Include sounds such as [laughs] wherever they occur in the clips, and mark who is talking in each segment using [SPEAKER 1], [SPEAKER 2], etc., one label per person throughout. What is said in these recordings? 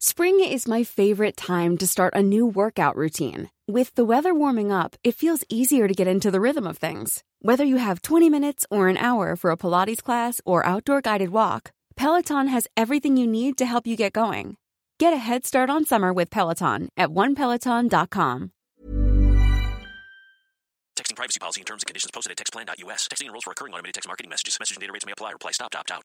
[SPEAKER 1] Spring is my favorite time to start a new workout routine. With the weather warming up, it feels easier to get into the rhythm of things. Whether you have 20 minutes or an hour for a Pilates class or outdoor guided walk, Peloton has everything you need to help you get going. Get a head start on summer with Peloton at onepeloton.com.
[SPEAKER 2] Texting privacy policy and terms and conditions posted at textplan.us. Texting enrolls for recurring automated text marketing messages. Message and data rates may apply. Reply stop to opt out.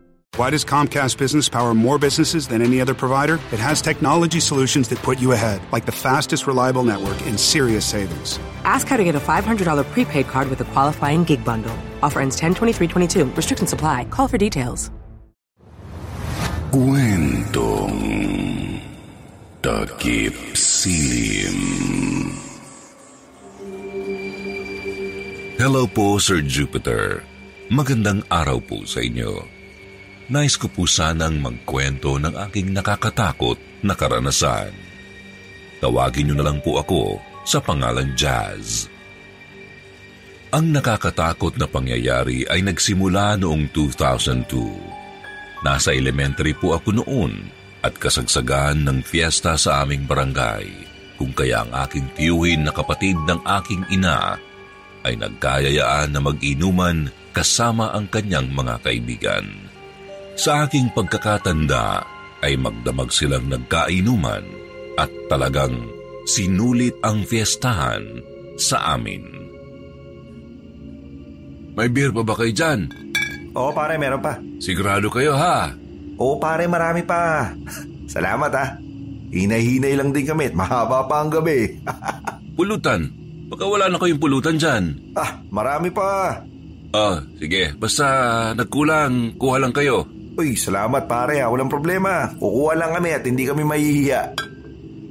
[SPEAKER 3] Why does Comcast Business power more businesses than any other provider? It has technology solutions that put you ahead, like the fastest reliable network and serious savings.
[SPEAKER 4] Ask how to get a $500 prepaid card with a qualifying gig bundle. Offer ends 10-23-22. Restrictions supply. Call for details.
[SPEAKER 5] Kwentong Takip Silim Hello po, Sir Jupiter. Magandang araw po sa inyo. Nais ko po sanang magkwento ng aking nakakatakot na karanasan. Tawagin niyo na lang po ako sa pangalan Jazz. Ang nakakatakot na pangyayari ay nagsimula noong 2002. Nasa elementary po ako noon at kasagsagan ng fiesta sa aming barangay kung kaya ang aking tiyuhin na kapatid ng aking ina ay nagkayayaan na mag-inuman kasama ang kanyang mga kaibigan. Sa aking pagkakatanda ay magdamag silang nagkainuman at talagang sinulit ang fiestahan sa amin. May beer pa ba kayo dyan?
[SPEAKER 6] Oo pare, meron pa.
[SPEAKER 5] Sigurado kayo ha?
[SPEAKER 6] Oo pare, marami pa. [laughs] Salamat ha. Hinay-hinay lang din kami at mahaba pa ang gabi. [laughs]
[SPEAKER 5] Pulutan. Baka wala na kayong pulutan dyan.
[SPEAKER 6] ah, marami pa.
[SPEAKER 5] Ah, sige. Basta nagkulang, kuha lang kayo.
[SPEAKER 6] Uy, salamat pare ha. Walang problema. Kukuha lang kami at hindi kami mahihiya.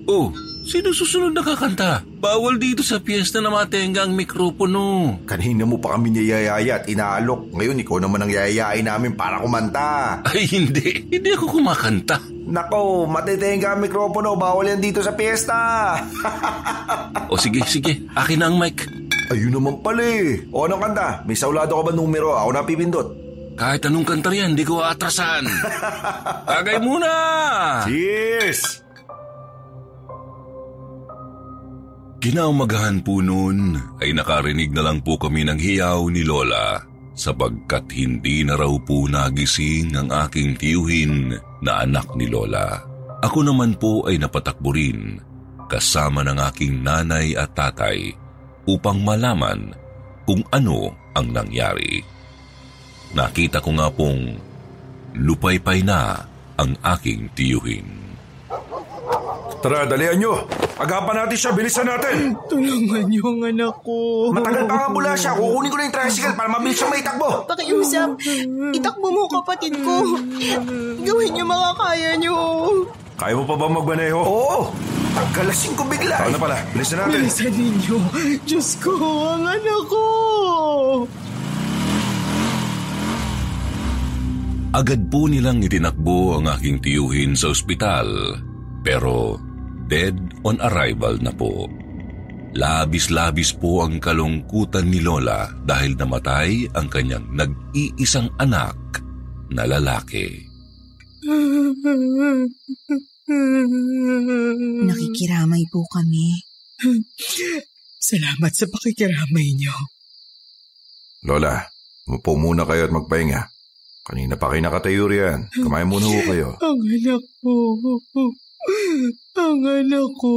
[SPEAKER 5] Oh, sino susunod na kakanta? Bawal dito sa piyesta na matenga ang mikropono.
[SPEAKER 6] Kanina mo pa kami niyayaya at inaalok. Ngayon ikaw naman ang yayayain namin para kumanta.
[SPEAKER 5] Ay, hindi. Hindi ako kumakanta.
[SPEAKER 6] Nako, matitenga ang mikropono. Bawal yan dito sa piyesta.
[SPEAKER 5] o sige, sige. Akin na ang mic.
[SPEAKER 6] Ayun naman pala eh. O anong kanta? May saulado ka ba numero? Ako na pipindot.
[SPEAKER 5] Kahit anong kanta riyan, di ko atrasan. [laughs] Tagay muna!
[SPEAKER 6] Cheers!
[SPEAKER 5] Kinaumagahan po noon ay nakarinig na lang po kami ng hiyaw ni Lola sapagkat hindi na raw po nagising ang aking tiyuhin na anak ni Lola. Ako naman po ay napatakbo rin kasama ng aking nanay at tatay upang malaman kung ano ang nangyari. Nakita ko nga pong lupaypay na ang aking tiyuhin.
[SPEAKER 6] Tara, dalian nyo. Agapan natin siya. Bilisan natin.
[SPEAKER 7] Tulungan niyo ang anak ko.
[SPEAKER 6] Matagal pa nga mula siya. Kukunin ko na yung tricycle para mabilis siyang maitakbo.
[SPEAKER 7] Pakiusap. Itakbo mo kapatid ko. Gawin niyo makakaya niyo.
[SPEAKER 6] Kaya mo pa ba magmaneho? Oo. Pagkalasing ko bigla. Paano pala? Bilisan natin.
[SPEAKER 7] Bilisan ninyo. Diyos ko, ang anak ko.
[SPEAKER 5] Agad po nilang itinakbo ang aking tiyuhin sa ospital pero dead on arrival na po. Labis-labis po ang kalungkutan ni Lola dahil namatay ang kanyang nag-iisang anak na lalaki.
[SPEAKER 8] Nakikiramay po kami.
[SPEAKER 7] Salamat sa pakikiramay niyo.
[SPEAKER 6] Lola, umupo muna kayo at magpahinga. Kanina pa kayo nakatayo riyan. Kumain muna ho kayo.
[SPEAKER 7] Ang anak ko. Ang anak ko.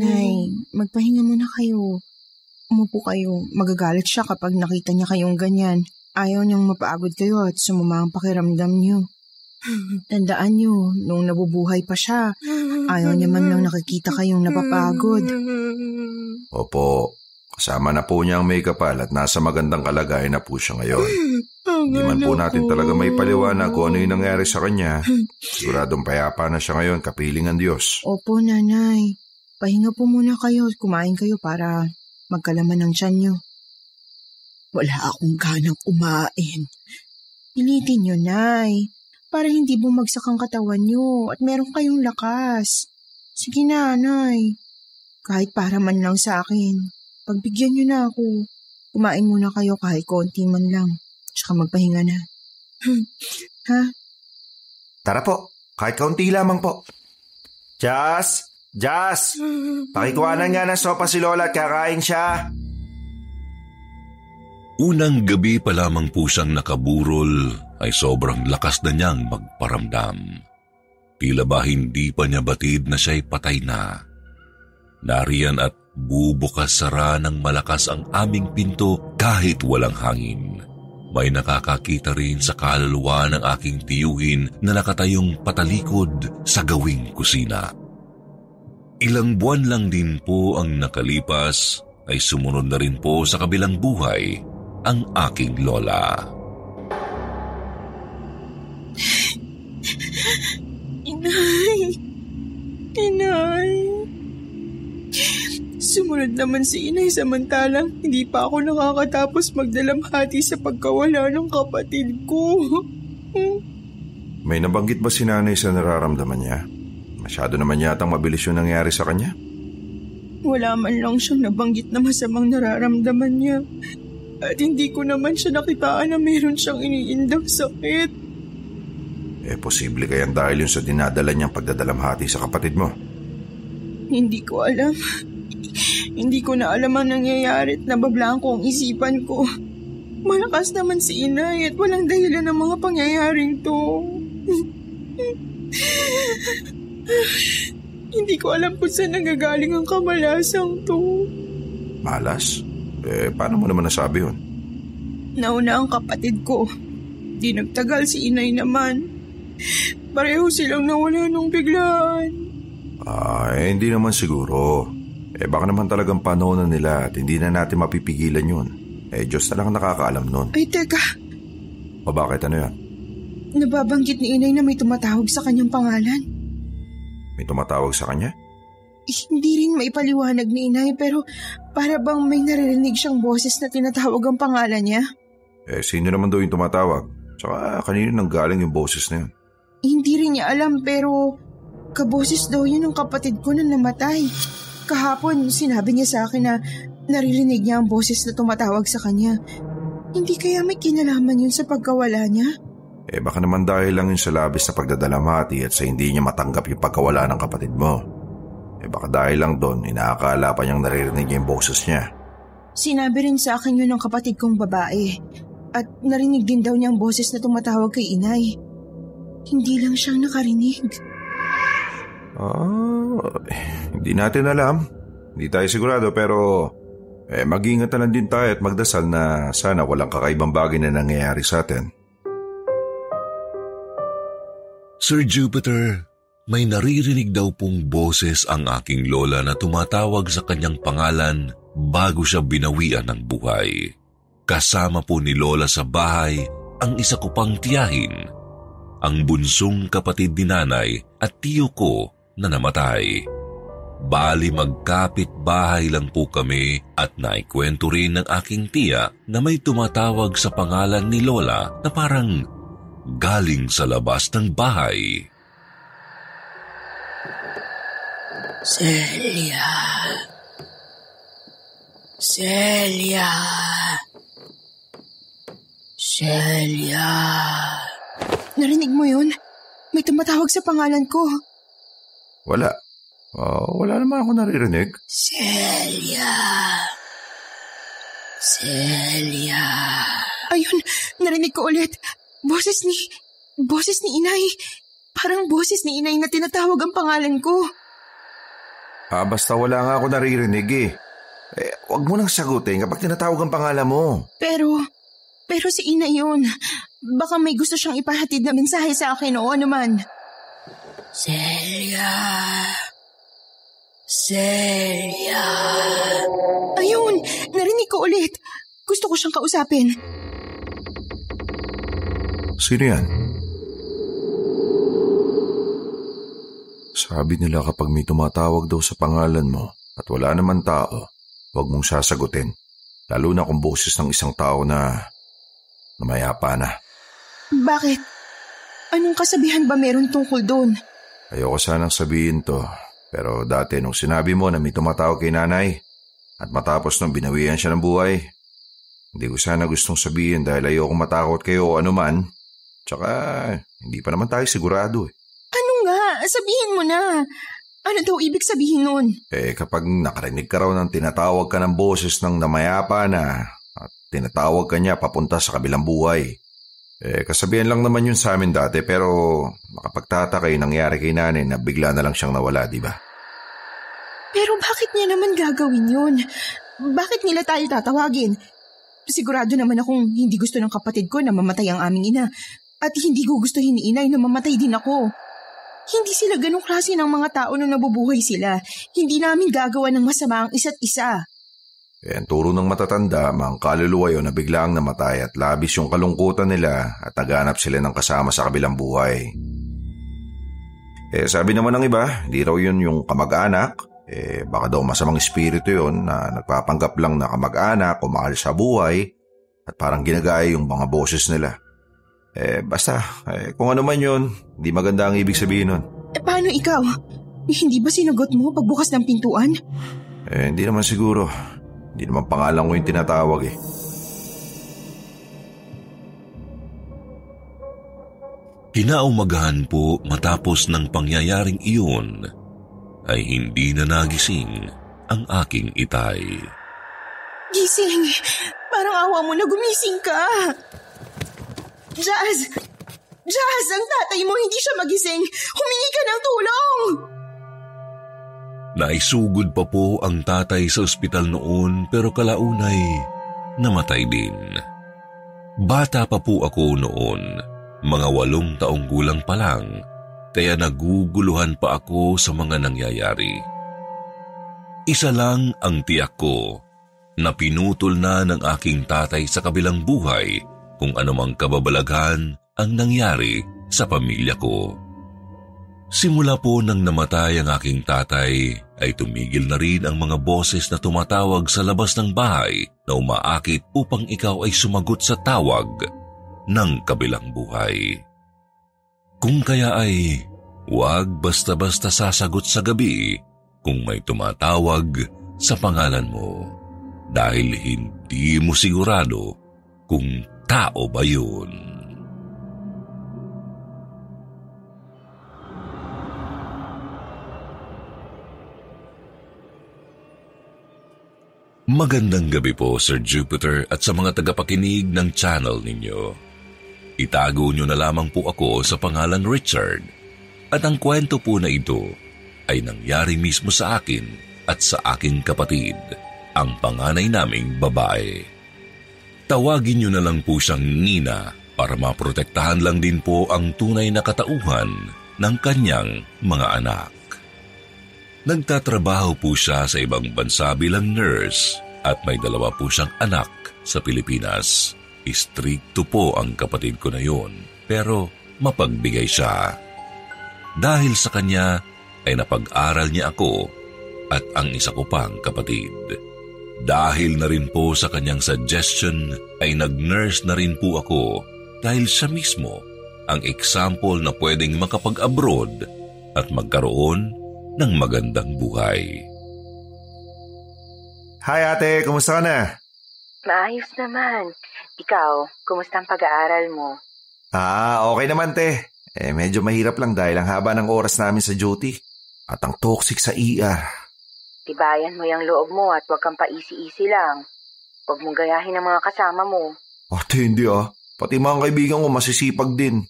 [SPEAKER 8] Nay, magpahinga muna kayo. Umupo kayo. Magagalit siya kapag nakita niya kayong ganyan. Ayaw niyang mapagod kayo at sumama ang pakiramdam niyo. Tandaan niyo, nung nabubuhay pa siya, ayaw niya man lang nakikita kayong napapagod.
[SPEAKER 6] Opo, kasama na po niya ang kapal at nasa magandang kalagayan na po siya ngayon. Hindi man po natin talaga may paliwanag kung ano yung nangyari sa kanya. Siguradong payapa na siya ngayon, kapiling ang Diyos.
[SPEAKER 8] Opo, nanay. Pahinga po muna kayo kumain kayo para magkalaman ng tiyan niyo.
[SPEAKER 7] Wala akong ganang kumain.
[SPEAKER 8] Pilitin niyo, nay para hindi bumagsak ang katawan niyo at meron kayong lakas. Sige na, Nay. Kahit para man lang sa akin. Pagbigyan niyo na ako. Kumain muna kayo kahit konti man lang. Tsaka magpahinga na. [clears throat] ha?
[SPEAKER 6] Tara po. Kahit kaunti lamang po. Jas! Jas! [laughs] Pakikuhanan nga ng sopa si Lola at kakain siya.
[SPEAKER 5] Unang gabi pa lamang po siyang nakaburol ay sobrang lakas na niyang magparamdam. Tila ba hindi pa niya batid na siya'y patay na. Nariyan at bubukas sara ng malakas ang aming pinto kahit walang hangin. May nakakakita rin sa kaluluwa ng aking tiyuhin na nakatayong patalikod sa gawing kusina. Ilang buwan lang din po ang nakalipas ay sumunod na rin po sa kabilang buhay ang aking lola.
[SPEAKER 7] Inay! Inay! Sumunod naman si inay samantalang hindi pa ako nakakatapos magdalamhati sa pagkawala ng kapatid ko.
[SPEAKER 6] May nabanggit ba si nanay sa nararamdaman niya? Masyado naman yatang mabilis yung nangyari sa kanya.
[SPEAKER 7] Wala man lang siyang nabanggit na masamang nararamdaman niya. At hindi ko naman siya nakitaan na meron siyang iniindang sakit.
[SPEAKER 6] Eh, posible kayang dahil yung sa dinadala niyang pagdadalamhati sa kapatid mo.
[SPEAKER 7] Hindi ko alam. Hindi ko na alam ang nangyayari at nabablaan ko ang isipan ko. Malakas naman si inay at walang dahilan ng mga pangyayaring to. hindi ko alam kung saan nagagaling ang kamalasang to.
[SPEAKER 6] Malas? Eh, paano mo naman nasabi yun?
[SPEAKER 7] Nauna ang kapatid ko. Di nagtagal si inay naman. Pareho silang nawala nung biglaan.
[SPEAKER 6] Ah, eh, hindi naman siguro. Eh, baka naman talagang panahon na nila at hindi na natin mapipigilan yun. Eh, Diyos na lang nakakaalam nun.
[SPEAKER 7] Ay, teka.
[SPEAKER 6] O bakit ano yan?
[SPEAKER 7] Nababanggit ni inay na may tumatawag sa kanyang pangalan.
[SPEAKER 6] May tumatawag sa kanya?
[SPEAKER 7] Hindi rin maipaliwanag ni inay pero para bang may naririnig siyang boses na tinatawag ang pangalan niya.
[SPEAKER 6] Eh, sino naman daw yung tumatawag? Tsaka kanino nang galing yung boses na yun?
[SPEAKER 7] Hindi rin niya alam pero kaboses daw yun ng kapatid ko na namatay. Kahapon sinabi niya sa akin na naririnig niya ang boses na tumatawag sa kanya. Hindi kaya may kinalaman yun sa pagkawala niya?
[SPEAKER 6] Eh baka naman dahil lang yun sa labis na pagdadalamati at sa hindi niya matanggap yung pagkawala ng kapatid mo. Eh baka dahil lang doon, inaakala pa niyang naririnig niya yung boses niya.
[SPEAKER 7] Sinabi rin sa akin yun ng kapatid kong babae. At narinig din daw niya ang boses na tumatawag kay inay. Hindi lang siyang nakarinig.
[SPEAKER 6] Ah, hindi natin alam. Hindi tayo sigurado pero eh, mag-ingat na lang din tayo at magdasal na sana walang kakaibang bagay na nangyayari sa atin.
[SPEAKER 5] Sir Jupiter, may naririnig daw pong boses ang aking lola na tumatawag sa kanyang pangalan bago siya binawian ng buhay. Kasama po ni lola sa bahay ang isa ko pang tiyahin, ang bunsong kapatid ni nanay at tiyo ko na namatay. Bali magkapit bahay lang po kami at naikwento rin ng aking tiya na may tumatawag sa pangalan ni Lola na parang galing sa labas ng bahay.
[SPEAKER 7] Celia. Celia. Celia. Narinig mo yun? May tumatawag sa pangalan ko.
[SPEAKER 6] Wala. Oh, wala naman ako naririnig.
[SPEAKER 7] Celia. Celia. Ayun, narinig ko ulit. Boses ni... Boses ni inay. Parang boses ni inay na tinatawag ang pangalan ko.
[SPEAKER 6] Ah, basta wala nga ako naririnig eh. Eh, wag mo nang sagutin kapag tinatawag ang pangalan mo.
[SPEAKER 7] Pero, pero si Ina yun. Baka may gusto siyang ipahatid na mensahe sa akin o ano man.
[SPEAKER 9] Celia. Celia.
[SPEAKER 7] Ayun, narinig ko ulit. Gusto ko siyang kausapin.
[SPEAKER 6] Sino yan? Sabi nila kapag may tumatawag daw sa pangalan mo at wala naman tao, huwag mong sasagutin. Lalo na kung boses ng isang tao na namayapa na.
[SPEAKER 7] Bakit? Anong kasabihan ba meron tungkol doon?
[SPEAKER 6] Ayoko sanang sabihin to, pero dati nung sinabi mo na may tumatawag kay nanay at matapos nung binawian siya ng buhay, hindi ko sana gustong sabihin dahil ayoko matakot kayo o anuman. Tsaka hindi pa naman tayo sigurado eh.
[SPEAKER 7] Ano nga? Sabihin mo na. Ano daw ibig sabihin nun?
[SPEAKER 6] Eh kapag nakarinig ka raw ng tinatawag ka ng boses ng namayapa na at tinatawag ka niya papunta sa kabilang buhay. Eh kasabihan lang naman yun sa amin dati pero makapagtataka yung nangyari kay nanay na bigla na lang siyang nawala, di ba?
[SPEAKER 7] Pero bakit niya naman gagawin yun? Bakit nila tayo tatawagin? Sigurado naman akong hindi gusto ng kapatid ko na mamatay ang aming ina at hindi ko gusto ni inay na mamatay din ako. Hindi sila ganong klase ng mga tao nung nabubuhay sila. Hindi namin gagawa ng masama ang isa't isa.
[SPEAKER 6] Eh, ang turo ng matatanda, mga kaluluwa yun na biglang namatay at labis yung kalungkutan nila at naganap sila ng kasama sa kabilang buhay. Eh, sabi naman ng iba, hindi raw yun yung kamag-anak. Eh, baka daw masamang espiritu yun na nagpapanggap lang na kamag-anak o mahal sa buhay at parang ginagaya yung mga boses nila. Eh, basta, eh, kung ano man yun, hindi maganda ang ibig sabihin nun.
[SPEAKER 7] Eh, paano ikaw? Hindi ba sinagot mo pagbukas ng pintuan?
[SPEAKER 6] Eh, hindi naman siguro. Hindi naman pangalan ko yung tinatawag eh.
[SPEAKER 5] Kinaumagahan po matapos ng pangyayaring iyon ay hindi na nagising ang aking itay.
[SPEAKER 7] Gising! Parang awa mo na gumising ka! Jazz! Jazz! Ang tatay mo hindi siya magising! Humingi ka ng tulong!
[SPEAKER 5] Naisugod pa po ang tatay sa ospital noon pero kalaunay namatay din. Bata pa po ako noon, mga walong taong gulang pa lang, kaya naguguluhan pa ako sa mga nangyayari. Isa lang ang tiyak ko na pinutol na ng aking tatay sa kabilang buhay kung anumang kababalaghan ang nangyari sa pamilya ko. Simula po nang namatay ang aking tatay ay tumigil na rin ang mga boses na tumatawag sa labas ng bahay na umaakit upang ikaw ay sumagot sa tawag ng kabilang buhay. Kung kaya ay huwag basta-basta sasagot sa gabi kung may tumatawag sa pangalan mo dahil hindi mo sigurado kung tao ba yun. Magandang gabi po Sir Jupiter at sa mga tagapakinig ng channel ninyo. Itago nyo na lamang po ako sa pangalan Richard at ang kwento po na ito ay nangyari mismo sa akin at sa aking kapatid, ang panganay naming babae. Tawagin nyo na lang po siyang Nina para maprotektahan lang din po ang tunay na katauhan ng kanyang mga anak. Nagtatrabaho po siya sa ibang bansa bilang nurse at may dalawa po siyang anak sa Pilipinas. Istrikto po ang kapatid ko na yun, pero mapagbigay siya. Dahil sa kanya ay napag-aral niya ako at ang isa ko pang kapatid. Dahil na rin po sa kanyang suggestion ay nag-nurse na rin po ako dahil siya mismo ang example na pwedeng makapag-abroad at magkaroon ng magandang buhay.
[SPEAKER 6] Hi ate, kumusta ka na?
[SPEAKER 10] Maayos naman. Ikaw, kumusta ang pag-aaral mo?
[SPEAKER 6] Ah, okay naman te. Eh, medyo mahirap lang dahil ang haba ng oras namin sa duty. At ang toxic sa ER.
[SPEAKER 10] Tibayan mo yung loob mo at huwag kang paisi-isi lang. Huwag mong gayahin ang mga kasama mo.
[SPEAKER 6] Ate, hindi ah. Pati mga kaibigan ko masisipag din.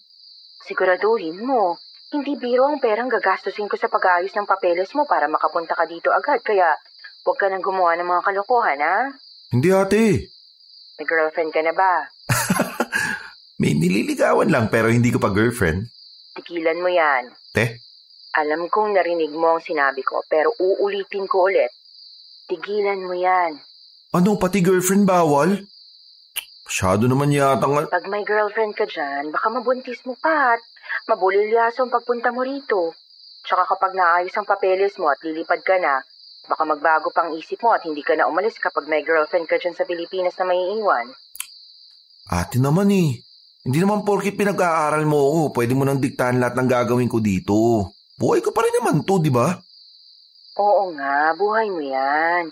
[SPEAKER 10] Siguraduhin mo, hindi biro ang perang gagastusin ko sa pag-aayos ng papeles mo para makapunta ka dito agad. Kaya Huwag ka nang gumawa ng mga kalokohan, ha?
[SPEAKER 6] Hindi ate.
[SPEAKER 10] May girlfriend ka na ba? [laughs]
[SPEAKER 6] May nililigawan lang pero hindi ko pa girlfriend.
[SPEAKER 10] Tikilan mo yan.
[SPEAKER 6] Te?
[SPEAKER 10] Alam kong narinig mo ang sinabi ko, pero uulitin ko ulit. Tigilan mo yan.
[SPEAKER 6] Ano, pati girlfriend bawal? Masyado naman yata nga.
[SPEAKER 10] Pag may girlfriend ka dyan, baka mabuntis mo pa at mabulilyaso ang pagpunta mo rito. Tsaka kapag naayos ang papeles mo at lilipad ka na, baka magbago pang isip mo at hindi ka na umalis kapag may girlfriend ka dyan sa Pilipinas na may iiwan.
[SPEAKER 6] Ate naman eh. Hindi naman porkit pinag-aaral mo ako, pwede mo nang diktahan lahat ng gagawin ko dito. Buhay ko pa rin naman to, di ba?
[SPEAKER 10] Oo nga, buhay mo yan.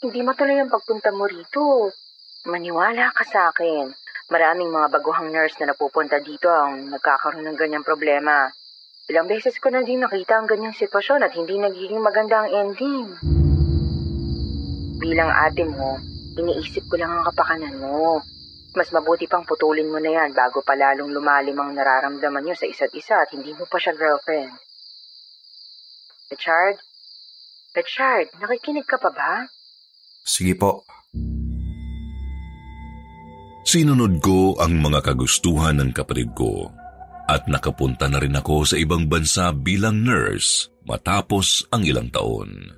[SPEAKER 10] hindi matuloy ang pagpunta mo rito. Maniwala ka sa akin. Maraming mga baguhang nurse na napupunta dito ang nagkakaroon ng ganyang problema. Ilang beses ko na din nakita ang ganyang sitwasyon at hindi nagiging maganda ang ending. Bilang ate mo, iniisip ko lang ang kapakanan mo. Mas mabuti pang putulin mo na yan bago pa lalong lumalim ang nararamdaman nyo sa isa't isa at hindi mo pa siya girlfriend. Richard? Richard, nakikinig ka pa ba?
[SPEAKER 6] Sige po.
[SPEAKER 5] Sinunod ko ang mga kagustuhan ng kapatid ko at nakapunta na rin ako sa ibang bansa bilang nurse matapos ang ilang taon.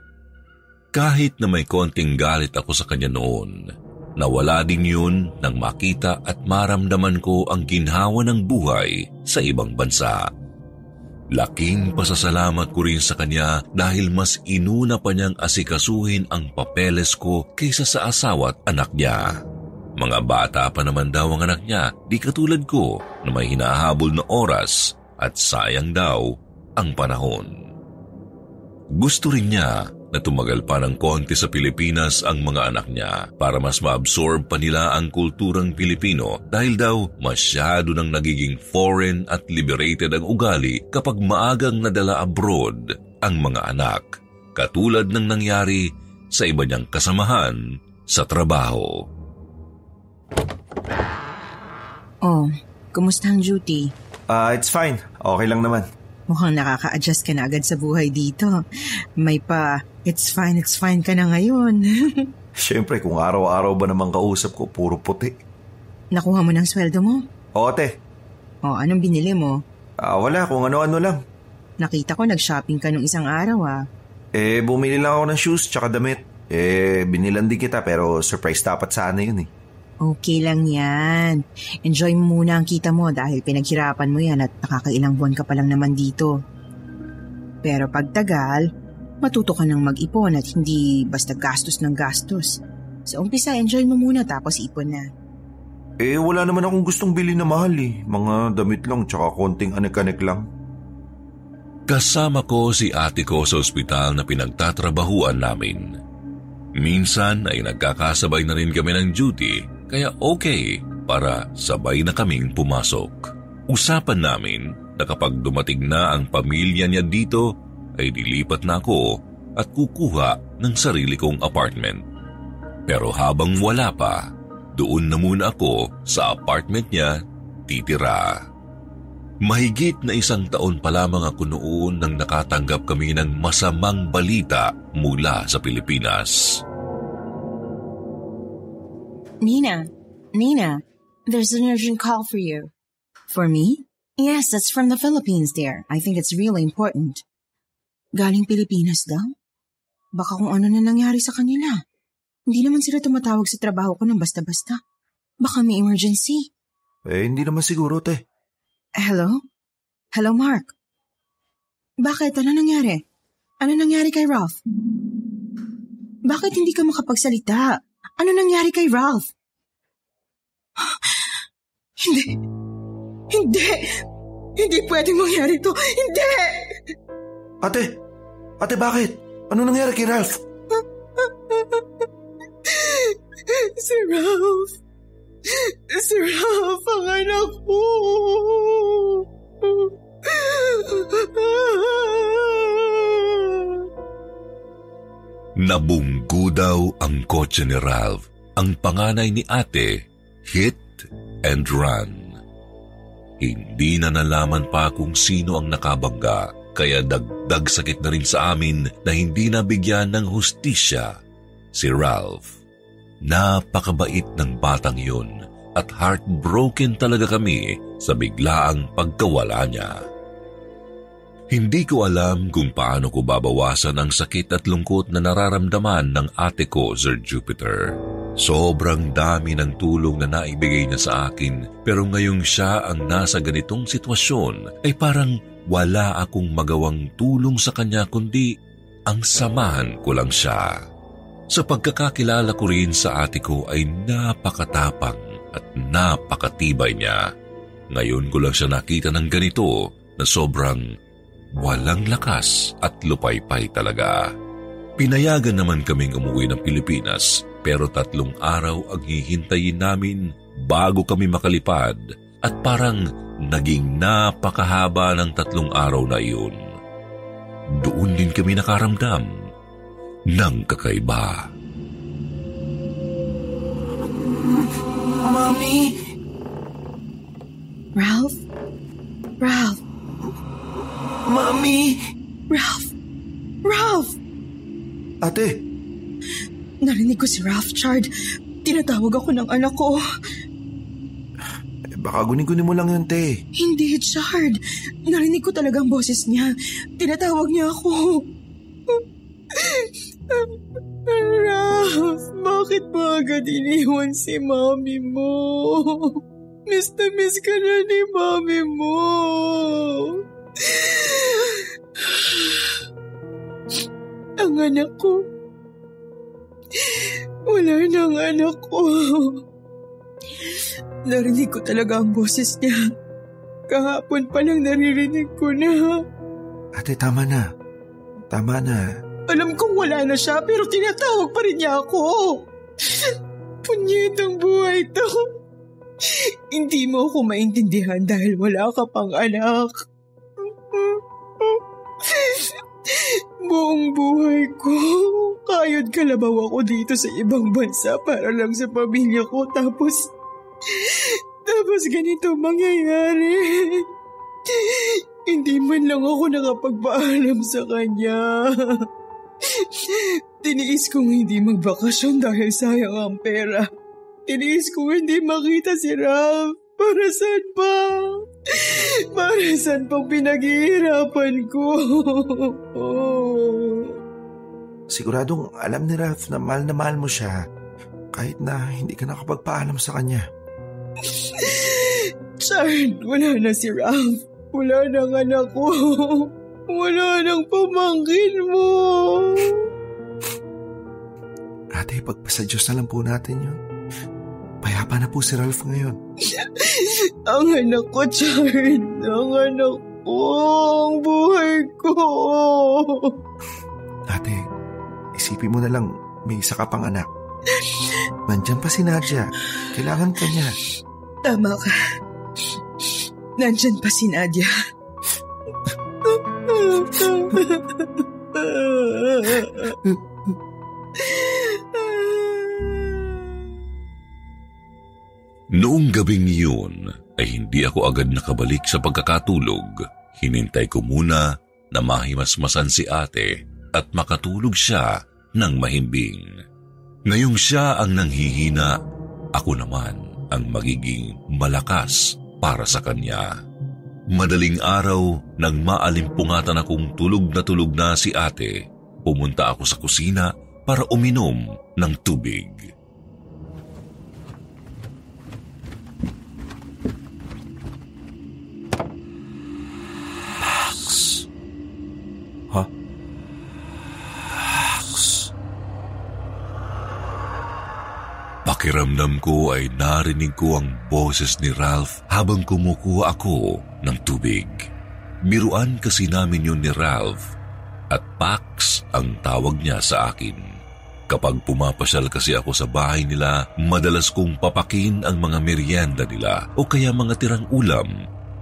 [SPEAKER 5] Kahit na may konting galit ako sa kanya noon, nawala din yun nang makita at maramdaman ko ang ginhawa ng buhay sa ibang bansa. Laking pasasalamat ko rin sa kanya dahil mas inuna pa niyang asikasuhin ang papeles ko kaysa sa asawa at anak niya. Mga bata pa naman daw ang anak niya, di katulad ko na may hinahabol na oras at sayang daw ang panahon. Gusto rin niya na tumagal pa ng konti sa Pilipinas ang mga anak niya para mas maabsorb pa nila ang kulturang Pilipino dahil daw masyado nang nagiging foreign at liberated ang ugali kapag maagang nadala abroad ang mga anak, katulad ng nangyari sa iba niyang kasamahan sa trabaho.
[SPEAKER 8] Oh, kumusta ang duty?
[SPEAKER 6] Ah, it's fine. Okay lang naman.
[SPEAKER 8] Mukhang nakaka-adjust ka na agad sa buhay dito. May pa, it's fine, it's fine ka na ngayon. [laughs]
[SPEAKER 6] Siyempre, kung araw-araw ba naman kausap ko, puro puti.
[SPEAKER 8] Nakuha mo ng sweldo mo?
[SPEAKER 6] Oo, te.
[SPEAKER 8] O, anong binili mo?
[SPEAKER 6] Ah, wala, kung ano-ano lang.
[SPEAKER 8] Nakita ko nag-shopping ka nung isang araw ah.
[SPEAKER 6] Eh, bumili lang ako ng shoes tsaka damit. Eh, binilan din kita pero surprise dapat sana yun eh.
[SPEAKER 8] Okay lang yan. Enjoy mo muna ang kita mo dahil pinaghirapan mo yan at nakakailang buwan ka pa lang naman dito. Pero pagtagal, matuto ka nang mag-ipon at hindi basta gastos ng gastos. Sa umpisa, enjoy mo muna tapos ipon na.
[SPEAKER 6] Eh, wala naman akong gustong bili na mahal eh. Mga damit lang tsaka konting anek-anek lang.
[SPEAKER 5] Kasama ko si ate ko sa ospital na pinagtatrabahuan namin. Minsan ay nagkakasabay na rin kami ng duty kaya okay para sabay na kaming pumasok. Usapan namin na kapag dumating na ang pamilya niya dito, ay dilipat na ako at kukuha ng sarili kong apartment. Pero habang wala pa, doon na muna ako sa apartment niya titira. Mahigit na isang taon pa lamang ako noon nang nakatanggap kami ng masamang balita mula sa Pilipinas.
[SPEAKER 8] Nina, Nina, there's an urgent call for you.
[SPEAKER 7] For me?
[SPEAKER 8] Yes, that's from the Philippines, dear. I think it's really important.
[SPEAKER 7] Galing Pilipinas daw? Baka kung ano na nangyari sa kanila. Hindi naman sila tumatawag sa trabaho ko ng basta-basta. Baka may emergency.
[SPEAKER 6] Eh, hindi naman siguro, te.
[SPEAKER 7] Hello? Hello, Mark. Bakit? Ano nangyari? Ano nangyari kay Ralph? Bakit hindi ka makapagsalita? Ano nangyari kay Ralph? [gasps] hindi. Hindi. Hindi pwedeng mangyari to. Hindi!
[SPEAKER 6] Ate! Ate, bakit? Ano nangyari kay Ralph? [laughs]
[SPEAKER 7] si Ralph. Si Ralph ang anak ko.
[SPEAKER 5] Nabunggo daw ang kotse ni Ralph. Ang panganay ni ate, hit and run. Hindi na nalaman pa kung sino ang nakabangga, kaya dagdag sakit na rin sa amin na hindi nabigyan ng hustisya si Ralph. Napakabait ng batang yun at heartbroken talaga kami sa biglaang pagkawala niya. Hindi ko alam kung paano ko babawasan ang sakit at lungkot na nararamdaman ng ate ko, Sir Jupiter. Sobrang dami ng tulong na naibigay niya sa akin pero ngayong siya ang nasa ganitong sitwasyon ay parang wala akong magawang tulong sa kanya kundi ang samahan ko lang siya. Sa pagkakakilala ko rin sa ate ko ay napakatapang at napakatibay niya. Ngayon ko lang siya nakita ng ganito na sobrang walang lakas at lupaypay talaga. Pinayagan naman kaming umuwi ng Pilipinas pero tatlong araw ang hihintayin namin bago kami makalipad at parang naging napakahaba ng tatlong araw na iyon. Doon din kami nakaramdam ng kakaiba.
[SPEAKER 7] Mommy! Ralph? Ralph?
[SPEAKER 6] Mommy!
[SPEAKER 7] Ralph! Ralph!
[SPEAKER 6] Ate!
[SPEAKER 7] Narinig ko si Ralph, Chard. Tinatawag ako ng anak ko.
[SPEAKER 6] Eh, baka gunin-gunin mo lang yun, te.
[SPEAKER 7] Hindi, Chard. Narinig ko talaga ang boses niya. Tinatawag niya ako. Ralph, bakit mo agad iniwan si mami mo? Miss na miss ka na ni mami mo. Ang anak ko. Wala ang anak ko. Narinig ko talaga ang boses niya. Kahapon pa lang naririnig ko na.
[SPEAKER 6] Ate, tama na. Tama na.
[SPEAKER 7] Alam kong wala na siya pero tinatawag pa rin niya ako. Punyet ang buhay to. Hindi mo ako maintindihan dahil wala ka pang anak. Buong buhay ko, kayod kalabaw ako dito sa ibang bansa para lang sa pamilya ko tapos... Tapos ganito mangyayari. Hindi man lang ako nakapagpaalam sa kanya. Tiniis kong hindi magbakasyon dahil sayang ang pera. Tiniis kong hindi makita si Ralph. Para saan pa? Para saan pang pinaghihirapan ko?
[SPEAKER 6] Siguradong alam ni Ralph na mahal na mahal mo siya kahit na hindi ka nakapagpaalam sa kanya.
[SPEAKER 7] Chard, wala na si Ralph. Wala nang anak ko. Wala nang pamangkin mo.
[SPEAKER 6] Ate, pagpasa Diyos na lang po natin yun. Payapa na po si Ralph ngayon.
[SPEAKER 7] ang anak ko, Chard. Ang anak ko. Ang buhay ko.
[SPEAKER 6] Ate, isipin mo na lang may isa ka pang anak. Nandyan pa si Nadia. Kailangan ka niya.
[SPEAKER 7] Tama ka. nandyan pa si Nadia. [laughs]
[SPEAKER 5] Noong gabing iyon ay hindi ako agad nakabalik sa pagkakatulog. Hinintay ko muna na mahimasmasan si ate at makatulog siya ng mahimbing. Ngayong siya ang nanghihina, ako naman ang magiging malakas para sa kanya. Madaling araw, nang maalimpungatan akong tulog na tulog na si ate, pumunta ako sa kusina para uminom ng tubig. Pakiramdam ko ay narinig ko ang boses ni Ralph habang kumukuha ako ng tubig. Biruan kasi namin yun ni Ralph at Pax ang tawag niya sa akin. Kapag pumapasyal kasi ako sa bahay nila, madalas kong papakin ang mga merienda nila o kaya mga tirang ulam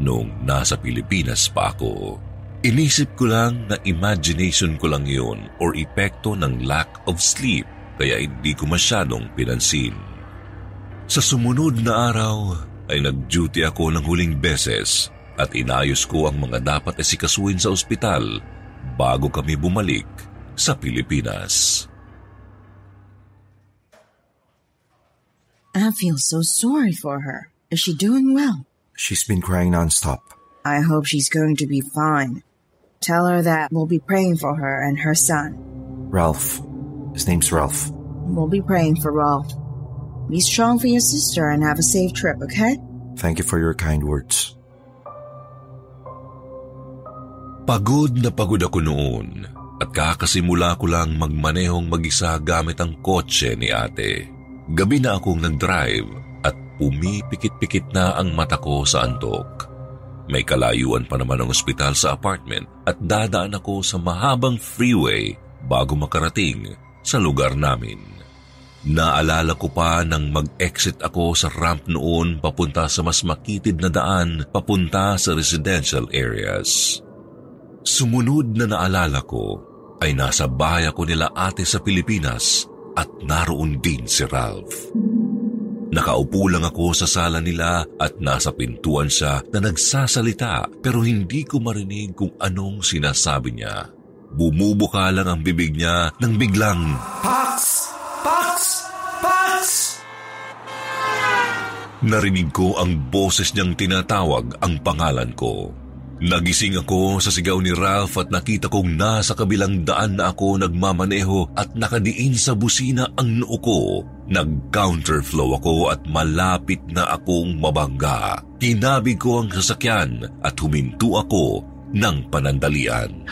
[SPEAKER 5] noong nasa Pilipinas pa ako. Inisip ko lang na imagination ko lang yun or epekto ng lack of sleep kaya hindi ko masyadong pinansin. Sa sumunod na araw ay nag-duty ako ng huling beses at inayos ko ang mga dapat esikasuin sa ospital bago kami bumalik sa Pilipinas.
[SPEAKER 8] I feel so sorry for her. Is she doing well?
[SPEAKER 6] She's been crying nonstop.
[SPEAKER 8] I hope she's going to be fine. Tell her that we'll be praying for her and her son.
[SPEAKER 6] Ralph. His name's Ralph.
[SPEAKER 8] We'll be praying for Ralph. Be strong for your sister and have a safe trip, okay?
[SPEAKER 6] Thank you for your kind words.
[SPEAKER 5] Pagod na pagod ako noon at kakasimula ko lang magmanehong mag-isa gamit ang kotse ni ate. Gabi na akong nag-drive at pumipikit-pikit na ang mata ko sa antok. May kalayuan pa naman ang ospital sa apartment at dadaan ako sa mahabang freeway bago makarating sa lugar namin. Naalala ko pa nang mag-exit ako sa ramp noon papunta sa mas makitid na daan papunta sa residential areas. Sumunod na naalala ko ay nasa bahay ako nila ate sa Pilipinas at naroon din si Ralph. Nakaupo lang ako sa sala nila at nasa pintuan siya na nagsasalita pero hindi ko marinig kung anong sinasabi niya. Bumubuka lang ang bibig niya nang biglang,
[SPEAKER 6] Pax! Pax! Pax!
[SPEAKER 5] Narinig ko ang boses niyang tinatawag ang pangalan ko. Nagising ako sa sigaw ni Ralph at nakita kong nasa kabilang daan na ako nagmamaneho at nakadiin sa busina ang noo ko. Nag-counterflow ako at malapit na akong mabangga. Kinabig ko ang sasakyan at huminto ako ng panandalian.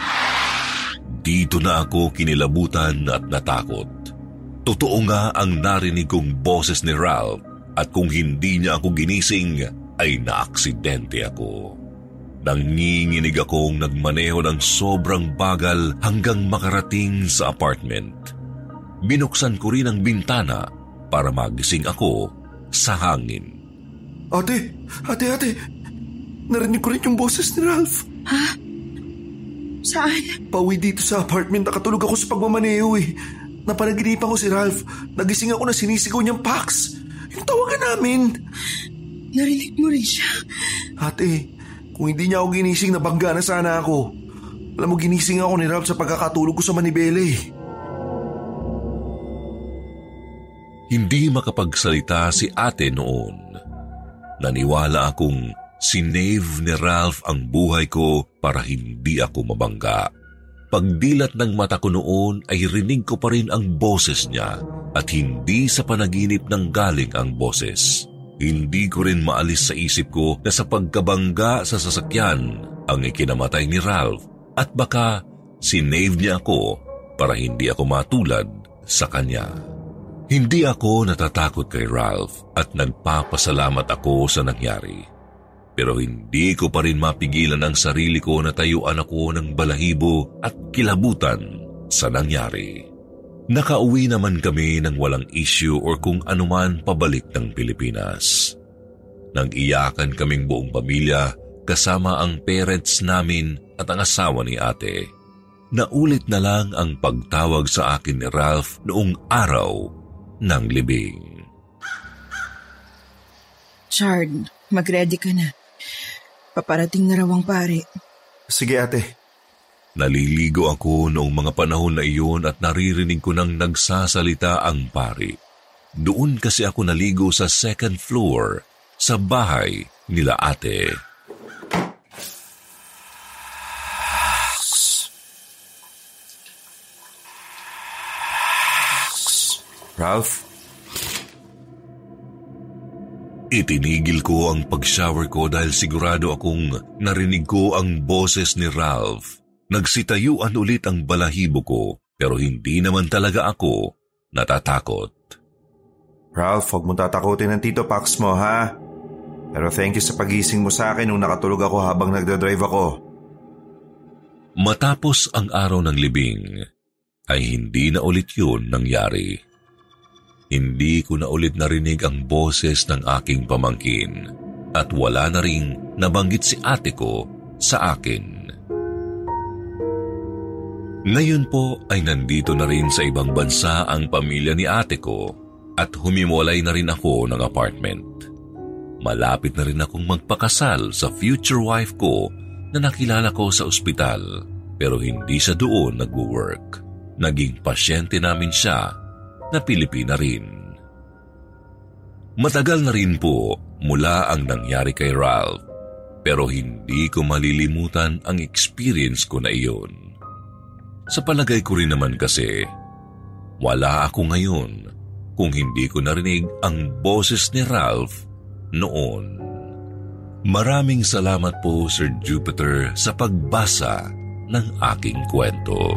[SPEAKER 5] Dito na ako kinilabutan at natakot. Totoo nga ang narinig kong boses ni Ralph at kung hindi niya ako ginising ay naaksidente ako. Nanginginig akong nagmaneho ng sobrang bagal hanggang makarating sa apartment. Binuksan ko rin ang bintana para magising ako sa hangin.
[SPEAKER 6] Ate! Ate, ate! Narinig ko rin yung boses ni Ralph.
[SPEAKER 8] Ha? Saan?
[SPEAKER 6] Pauwi dito sa apartment, nakatulog ako sa pagmamaneho eh. Napanaginipan ko si Ralph. Nagising ako na sinisigaw niyang Pax. Yung tawagan namin.
[SPEAKER 8] Narinig mo rin siya.
[SPEAKER 6] Ate, kung hindi niya ako ginising, nabangga na sana ako. Alam mo, ginising ako ni Ralph sa pagkakatulog ko sa Manibele.
[SPEAKER 5] Hindi makapagsalita si ate noon. Naniwala akong sinave ni Ralph ang buhay ko para hindi ako mabangga. Pagdilat ng mata ko noon ay rinig ko pa rin ang boses niya at hindi sa panaginip ng galing ang boses. Hindi ko rin maalis sa isip ko na sa pagkabangga sa sasakyan ang ikinamatay ni Ralph at baka sinave niya ako para hindi ako matulad sa kanya. Hindi ako natatakot kay Ralph at nagpapasalamat ako sa nangyari. Pero hindi ko pa rin mapigilan ang sarili ko na tayuan ako ng balahibo at kilabutan sa nangyari. Nakauwi naman kami ng walang issue or kung anuman pabalik ng Pilipinas. Nang iyakan kaming buong pamilya kasama ang parents namin at ang asawa ni ate. Naulit na lang ang pagtawag sa akin ni Ralph noong araw ng libing.
[SPEAKER 7] Chard, magready ka na. Paparating na raw ang pare.
[SPEAKER 6] Sige ate.
[SPEAKER 5] Naliligo ako noong mga panahon na iyon at naririnig ko nang nagsasalita ang pari. Doon kasi ako naligo sa second floor sa bahay nila ate.
[SPEAKER 6] Ralph?
[SPEAKER 5] Itinigil ko ang pag-shower ko dahil sigurado akong narinig ko ang boses ni Ralph. Nagsitayuan ulit ang balahibo ko pero hindi naman talaga ako natatakot.
[SPEAKER 6] Ralph, huwag mo tatakutin ng Tito Pax mo ha. Pero thank you sa pagising mo sa akin nung nakatulog ako habang nagdadrive ako.
[SPEAKER 5] Matapos ang araw ng libing, ay hindi na ulit yun nangyari. Hindi ko na ulit narinig ang boses ng aking pamangkin at wala na ring nabanggit si ate ko sa akin. Ngayon po ay nandito na rin sa ibang bansa ang pamilya ni ate ko at humiwalay na rin ako ng apartment. Malapit na rin akong magpakasal sa future wife ko na nakilala ko sa ospital pero hindi siya doon nagwo-work. Naging pasyente namin siya na Pilipina rin. Matagal na rin po mula ang nangyari kay Ralph pero hindi ko malilimutan ang experience ko na iyon. Sa palagay ko rin naman kasi, wala ako ngayon kung hindi ko narinig ang boses ni Ralph noon. Maraming salamat po Sir Jupiter sa pagbasa ng aking kwento.